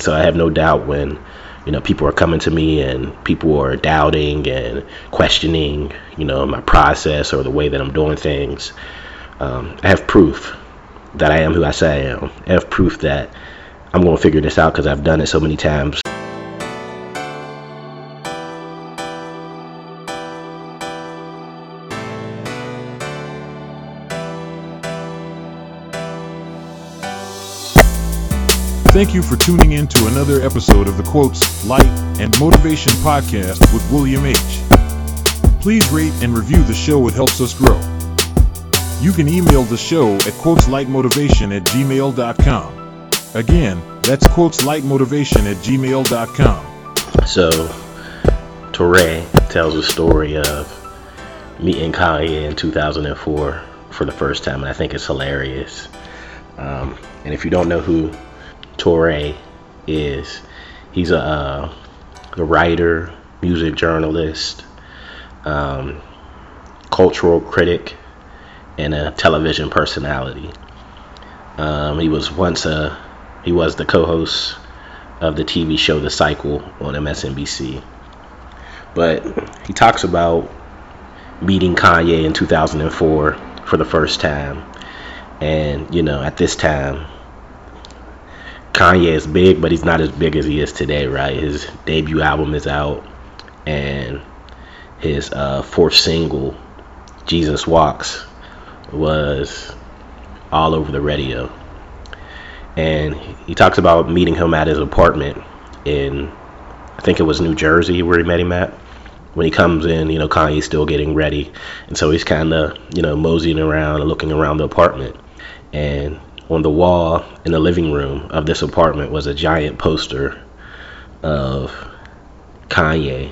So I have no doubt when you know people are coming to me and people are doubting and questioning you know my process or the way that I'm doing things. Um, I have proof that I am who I say I am. I have proof that I'm going to figure this out because I've done it so many times. Thank you for tuning in to another episode of the Quotes, Light, and Motivation Podcast with William H. Please rate and review the show, it helps us grow. You can email the show at quoteslightmotivation at gmail.com. Again, that's quoteslightmotivation at gmail.com. So, Touré tells a story of meeting Kanye in 2004 for the first time, and I think it's hilarious. Um, and if you don't know who Touré is. He's a, a writer, music journalist, um, cultural critic, and a television personality. Um, he was once a he was the co-host of the TV show The Cycle on MSNBC. But he talks about meeting Kanye in 2004 for the first time, and you know at this time Kanye is big, but he's not as big as he is today, right? His debut album is out, and his uh, fourth single, Jesus Walks, was all over the radio. And he talks about meeting him at his apartment in, I think it was New Jersey where he met him at. When he comes in, you know, Kanye's still getting ready. And so he's kind of, you know, moseying around and looking around the apartment. And on the wall in the living room of this apartment was a giant poster of Kanye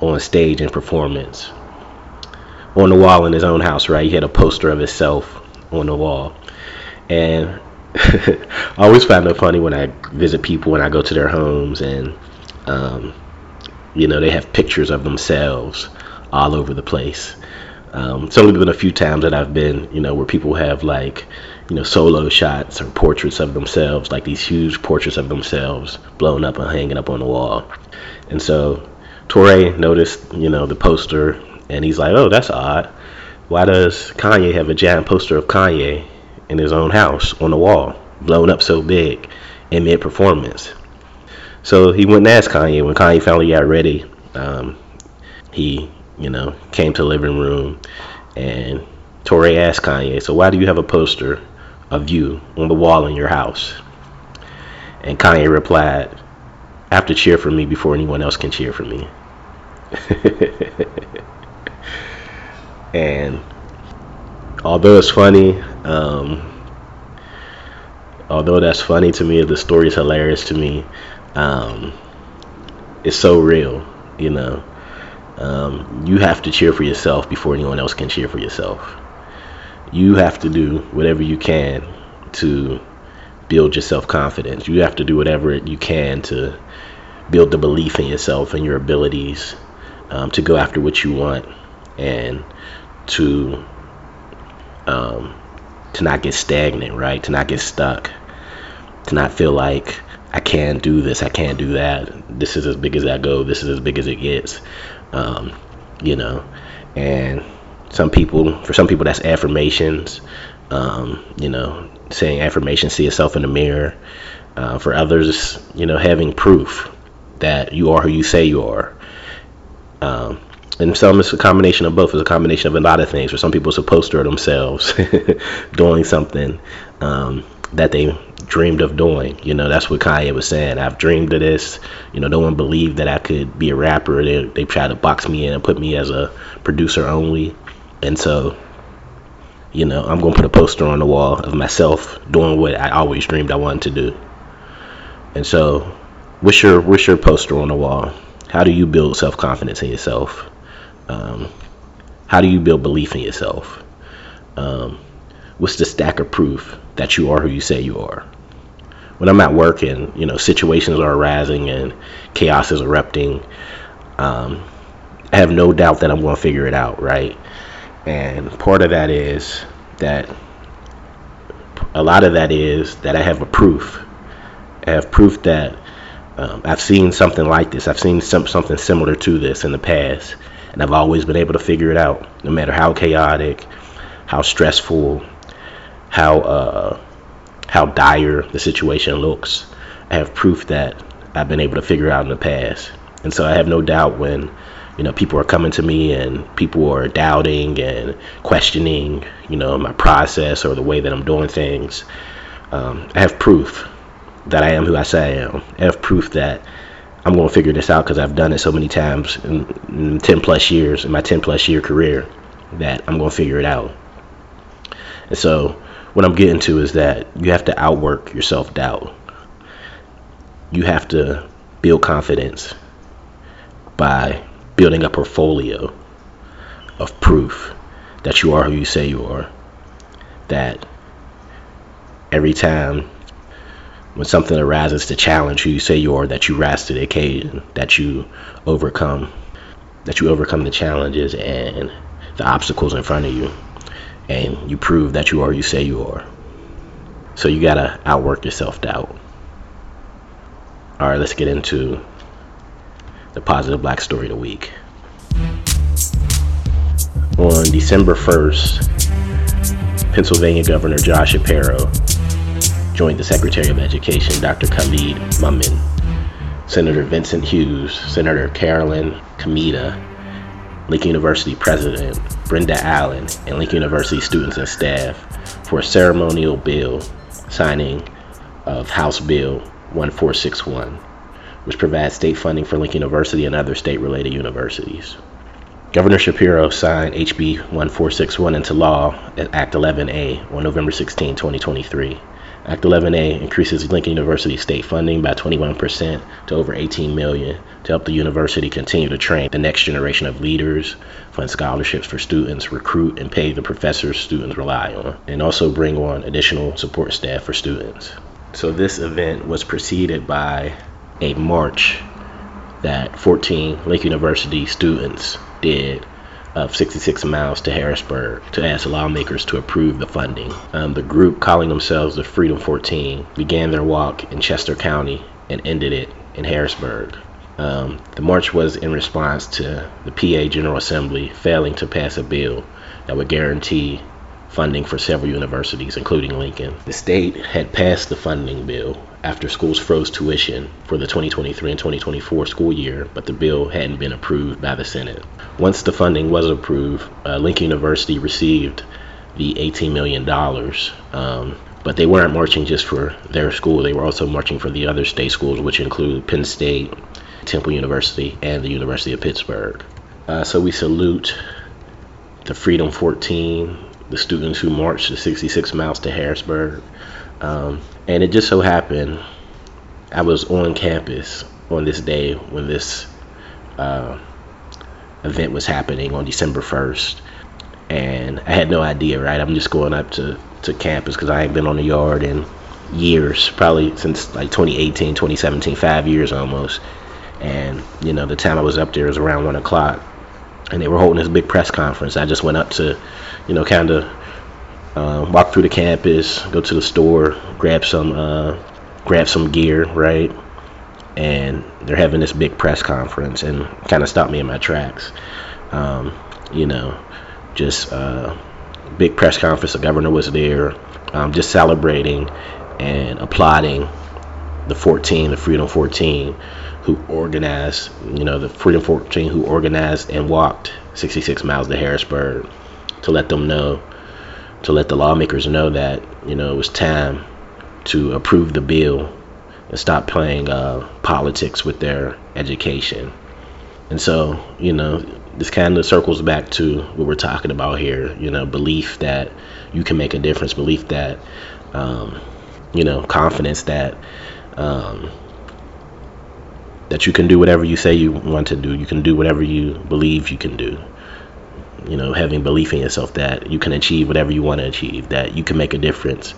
on stage in performance. On the wall in his own house, right? He had a poster of himself on the wall. And I always find it funny when I visit people and I go to their homes and, um, you know, they have pictures of themselves all over the place. Um, it's only been a few times that I've been, you know, where people have like, you know, solo shots or portraits of themselves, like these huge portraits of themselves blown up and hanging up on the wall. And so Touré noticed, you know, the poster and he's like, oh, that's odd. Why does Kanye have a giant poster of Kanye in his own house on the wall, blown up so big in mid performance? So he went and asked Kanye. When Kanye finally got ready, um, he, you know, came to the living room and Touré asked Kanye, so why do you have a poster of you on the wall in your house. And Kanye replied, have to cheer for me before anyone else can cheer for me. and although it's funny, um, although that's funny to me, the story is hilarious to me. Um, it's so real, you know. Um, you have to cheer for yourself before anyone else can cheer for yourself you have to do whatever you can to build your self confidence. You have to do whatever you can to build the belief in yourself and your abilities um, to go after what you want and to um, to not get stagnant, right? To not get stuck. To not feel like I can't do this, I can't do that. This is as big as I go. This is as big as it gets. Um, you know, and some people for some people that's affirmations um, you know saying affirmations see yourself in the mirror. Uh, for others you know having proof that you are who you say you are. Um, and some it's a combination of both. It's a combination of a lot of things. For some people it's a poster of themselves doing something um, that they dreamed of doing. You know that's what kanye was saying. I've dreamed of this. You know no one believed that i could be a rapper. They, they tried to box me in and put me as a producer only and so, you know, I'm going to put a poster on the wall of myself doing what I always dreamed I wanted to do. And so, what's your what's your poster on the wall? How do you build self confidence in yourself? Um, how do you build belief in yourself? Um, what's the stack of proof that you are who you say you are? When I'm at work and you know situations are arising and chaos is erupting, um, I have no doubt that I'm going to figure it out, right? And part of that is that a lot of that is that I have a proof. I have proof that Um, I've seen something like this. I've seen some, something similar to this in the past, and I've always been able to figure it out, no matter how chaotic, how stressful, how uh, how dire the situation looks. I have proof that I've been able to figure out in the past, and so I have no doubt when you know people are coming to me and people are doubting and questioning you know my process or the way that I'm doing things. Um, I have proof that I am who I say I am. I have proof that I'm going to figure this out because I've done it so many times in, in 10 plus years, in my 10 plus year career, that I'm going to figure it out. And so, what I'm getting to is that you have to outwork your self doubt. You have to build confidence by building a portfolio of proof that you are who you say you are. That every time when something arises to challenge who you say you are, that you rise to the occasion, that you overcome, that you overcome the challenges and the obstacles in front of you, and you prove that you are who you say you are. So you gotta outwork your self doubt. All right, let's get into the positive black story of the week. On December 1st, Pennsylvania Governor Josh Shapiro joined the Secretary of Education, Dr. Khalid Mumin, Senator Vincent Hughes, Senator Carolyn Comitta, Lincoln University President Brenda Allen, and Lincoln University students and staff for a ceremonial bill signing of House Bill 1461, which provides state funding for Lincoln University and other state related universities. Governor Shapiro signed HB 1461 into law at Act 11A on November 16, 2023. Act 11A increases Lincoln University state funding by 21% to over 18 million to help the university continue to train the next generation of leaders, fund scholarships for students, recruit and pay the professors students rely on, and also bring on additional support staff for students. So this event was preceded by a march that 14 Lincoln University students did of 66 miles to Harrisburg to ask lawmakers to approve the funding. Um, the group, calling themselves the Freedom 14, began their walk in Chester County and ended it in Harrisburg. Um, the march was in response to the PA General Assembly failing to pass a bill that would guarantee funding for several universities, including Lincoln. The state had passed the funding bill after schools froze tuition for the 2023 and 2024 school year, but the bill hadn't been approved by the Senate. Once the funding was approved, uh, Lincoln University received the $18 million. Um, but they weren't marching just for their school, they were also marching for the other state schools, which include Penn State, Temple University, and the University of Pittsburgh. Uh, so we salute the Freedom 14, the students who marched the 66 miles to Harrisburg. Um, and it just so happened I was on campus on this day when this uh, event was happening on December 1st. And I had no idea, right? I'm just going up to, to campus because I ain't been on the yard in years, probably since like 2018, 2017, five years almost. And, you know, the time I was up there was around 1 o'clock. And they were holding this big press conference. I just went up to, you know, kind of uh, walk through the campus, go to the store, grab some uh, grab some gear, right? And they're having this big press conference, and kind of stopped me in my tracks. Um, you know, just uh, big press conference. The governor was there, um, just celebrating and applauding the 14, the Freedom 14, who organized. You know, the Freedom 14 who organized and walked 66 miles to Harrisburg to let them know to let the lawmakers know that you know it was time to approve the bill and stop playing uh, politics with their education. And so, you know, this kind of circles back to what we're talking about here. You know, belief that you can make a difference, belief that, um, you know, confidence that um, that you can do whatever you say you want to do. You can do whatever you believe you can do you know having belief in yourself that you can achieve whatever you want to achieve that you can make a difference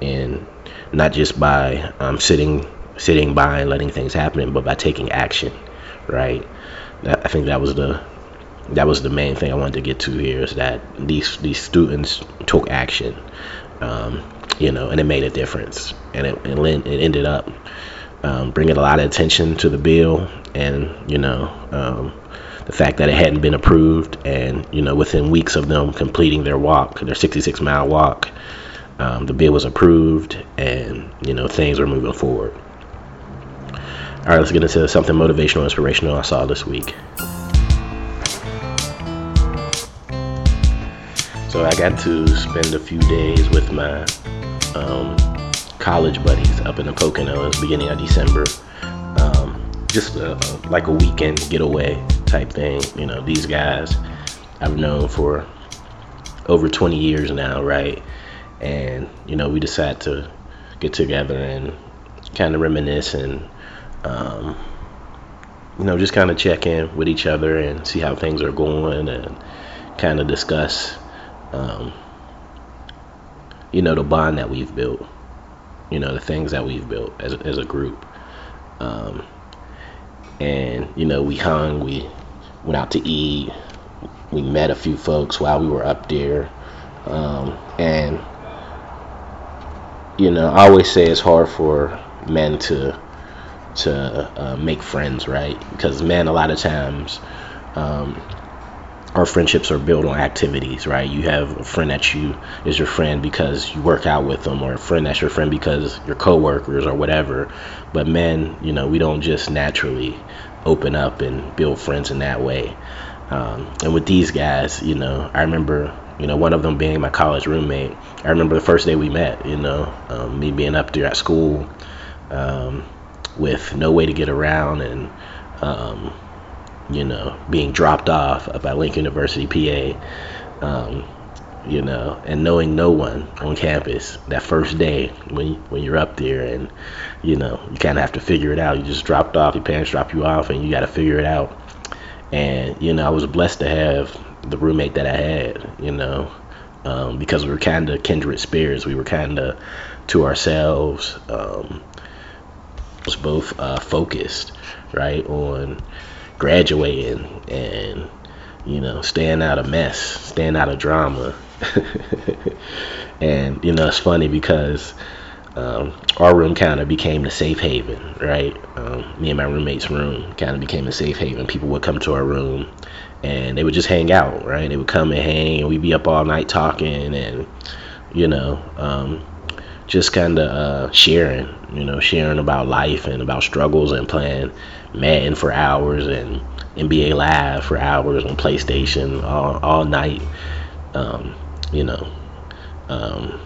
and not just by um, sitting sitting by and letting things happen but by taking action right? I think that was the that was the main thing i wanted to get to here is that these these students took action um, you know and it made a difference and it, it, it ended up um, bringing a lot of attention to the bill, and you know, um, the fact that it hadn't been approved, and you know, within weeks of them completing their walk, their 66 mile walk, um, the bill was approved, and you know, things are moving forward. All right, let's get into something motivational, inspirational I saw this week. So I got to spend a few days with my um, college buddies up in the Poconos beginning of December. Um, just a, like a weekend getaway type thing. You know, these guys I've known for over 20 years now, right? And, you know, we decided to get together and kind of reminisce and, um, you know, just kind of check in with each other and see how things are going and kind of discuss um, you know, the bond that we've built, you know, the things that we've built as, as a group. Um, and, you know, we hung, we went out to eat, we met a few folks while we were up there. Um, and, you know, I always say it's hard for men to to uh, make friends, right? Because men, a lot of times, um, our friendships are built on activities, right? You have a friend that you is your friend because you work out with them, or a friend that's your friend because you're coworkers or whatever. But men, you know, we don't just naturally open up and build friends in that way. Um, and with these guys, you know, I remember, you know, one of them being my college roommate. I remember the first day we met, you know, um, me being up there at school um, with no way to get around and um, you know, being dropped off at Lincoln University, PA, um, you know, and knowing no one on campus that first day when when you're up there, and you know, you kind of have to figure it out. You just dropped off, your parents drop you off, and you got to figure it out. And you know, I was blessed to have the roommate that I had, you know, um, because we were kind of kindred spirits. We were kind of to ourselves. Um, was both uh, focused, right, on graduating and you know staying out of mess staying out of drama and you know it's funny because um, our room kind of became the safe haven right? Um, me and my roommate's room kind of became a safe haven. People would come to our room and they would just hang out right? They would come and hang and we'd be up all night talking and you know um, just kind of uh, sharing, you know, sharing about life and about struggles and playing Madden for hours and NBA Live for hours on PlayStation all, all night, um, you know. Um,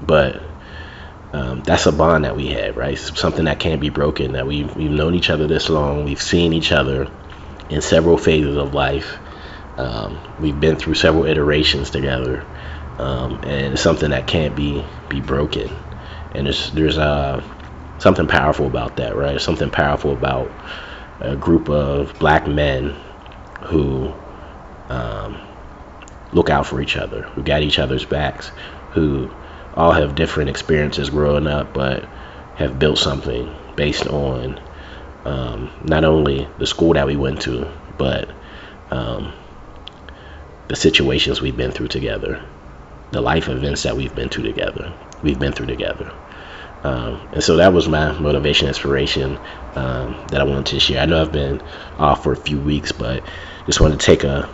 but um, that's a bond that we have, right? Something that can't be broken. That we've we've known each other this long. We've seen each other in several phases of life. Um, we've been through several iterations together um, and it's something that can't be be broken. And there's there's uh, something powerful about that, right? Something powerful about a group of black men who um, look out for each other, who got each other's backs, who all have different experiences growing up, but have built something based on um, not only the school that we went to, but um, the situations we've been through together the life events that we've been to together, we've been through together. Um, and so that was my motivation, inspiration um, that I wanted to share. I know I've been off for a few weeks, but just wanted to take a,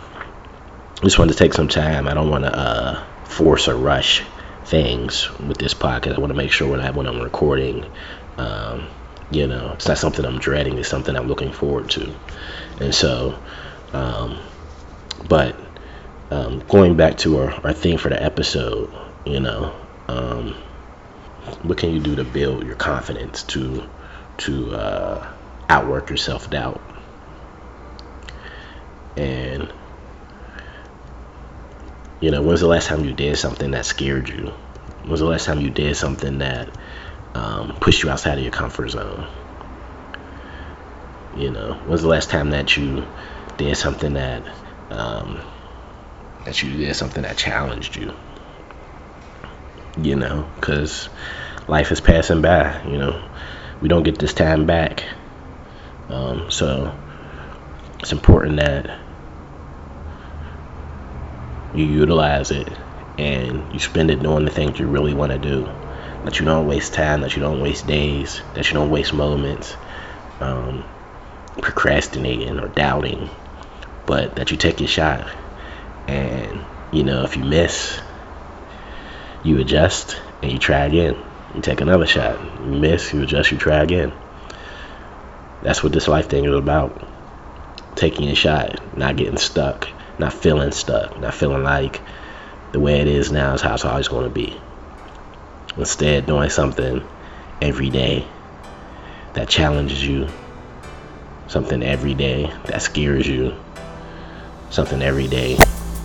just wanted to take some time. I don't want to uh, force or rush things with this podcast. I want to make sure when I when I'm recording, um, you know, it's not something I'm dreading. It's something I'm looking forward to. And so, um, but um, going back to our, our theme for the episode, you know, um, what can you do to build your confidence to to uh, outwork your self doubt? And you know, when's the last time you did something that scared you? When's the last time you did something that um, pushed you outside of your comfort zone? You know, when's the last time that you did something that um, that you did something that challenged you. You know, because life is passing by. You know, we don't get this time back. Um, so it's important that you utilize it and you spend it doing the things you really want to do. that you don't waste time, that you don't waste days, that you don't waste moments um, procrastinating or doubting, but that you take your shot. And, you know, if you miss, you adjust and you try again. You take another shot. You miss, you adjust, you try again. That's what this life thing is about. Taking a shot, not getting stuck, not feeling stuck, not feeling like the way it is now is how it's always going to be. Instead, doing something every day that challenges you, something every day that scares you, something every day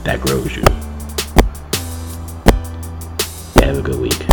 that grows you. Have a good week.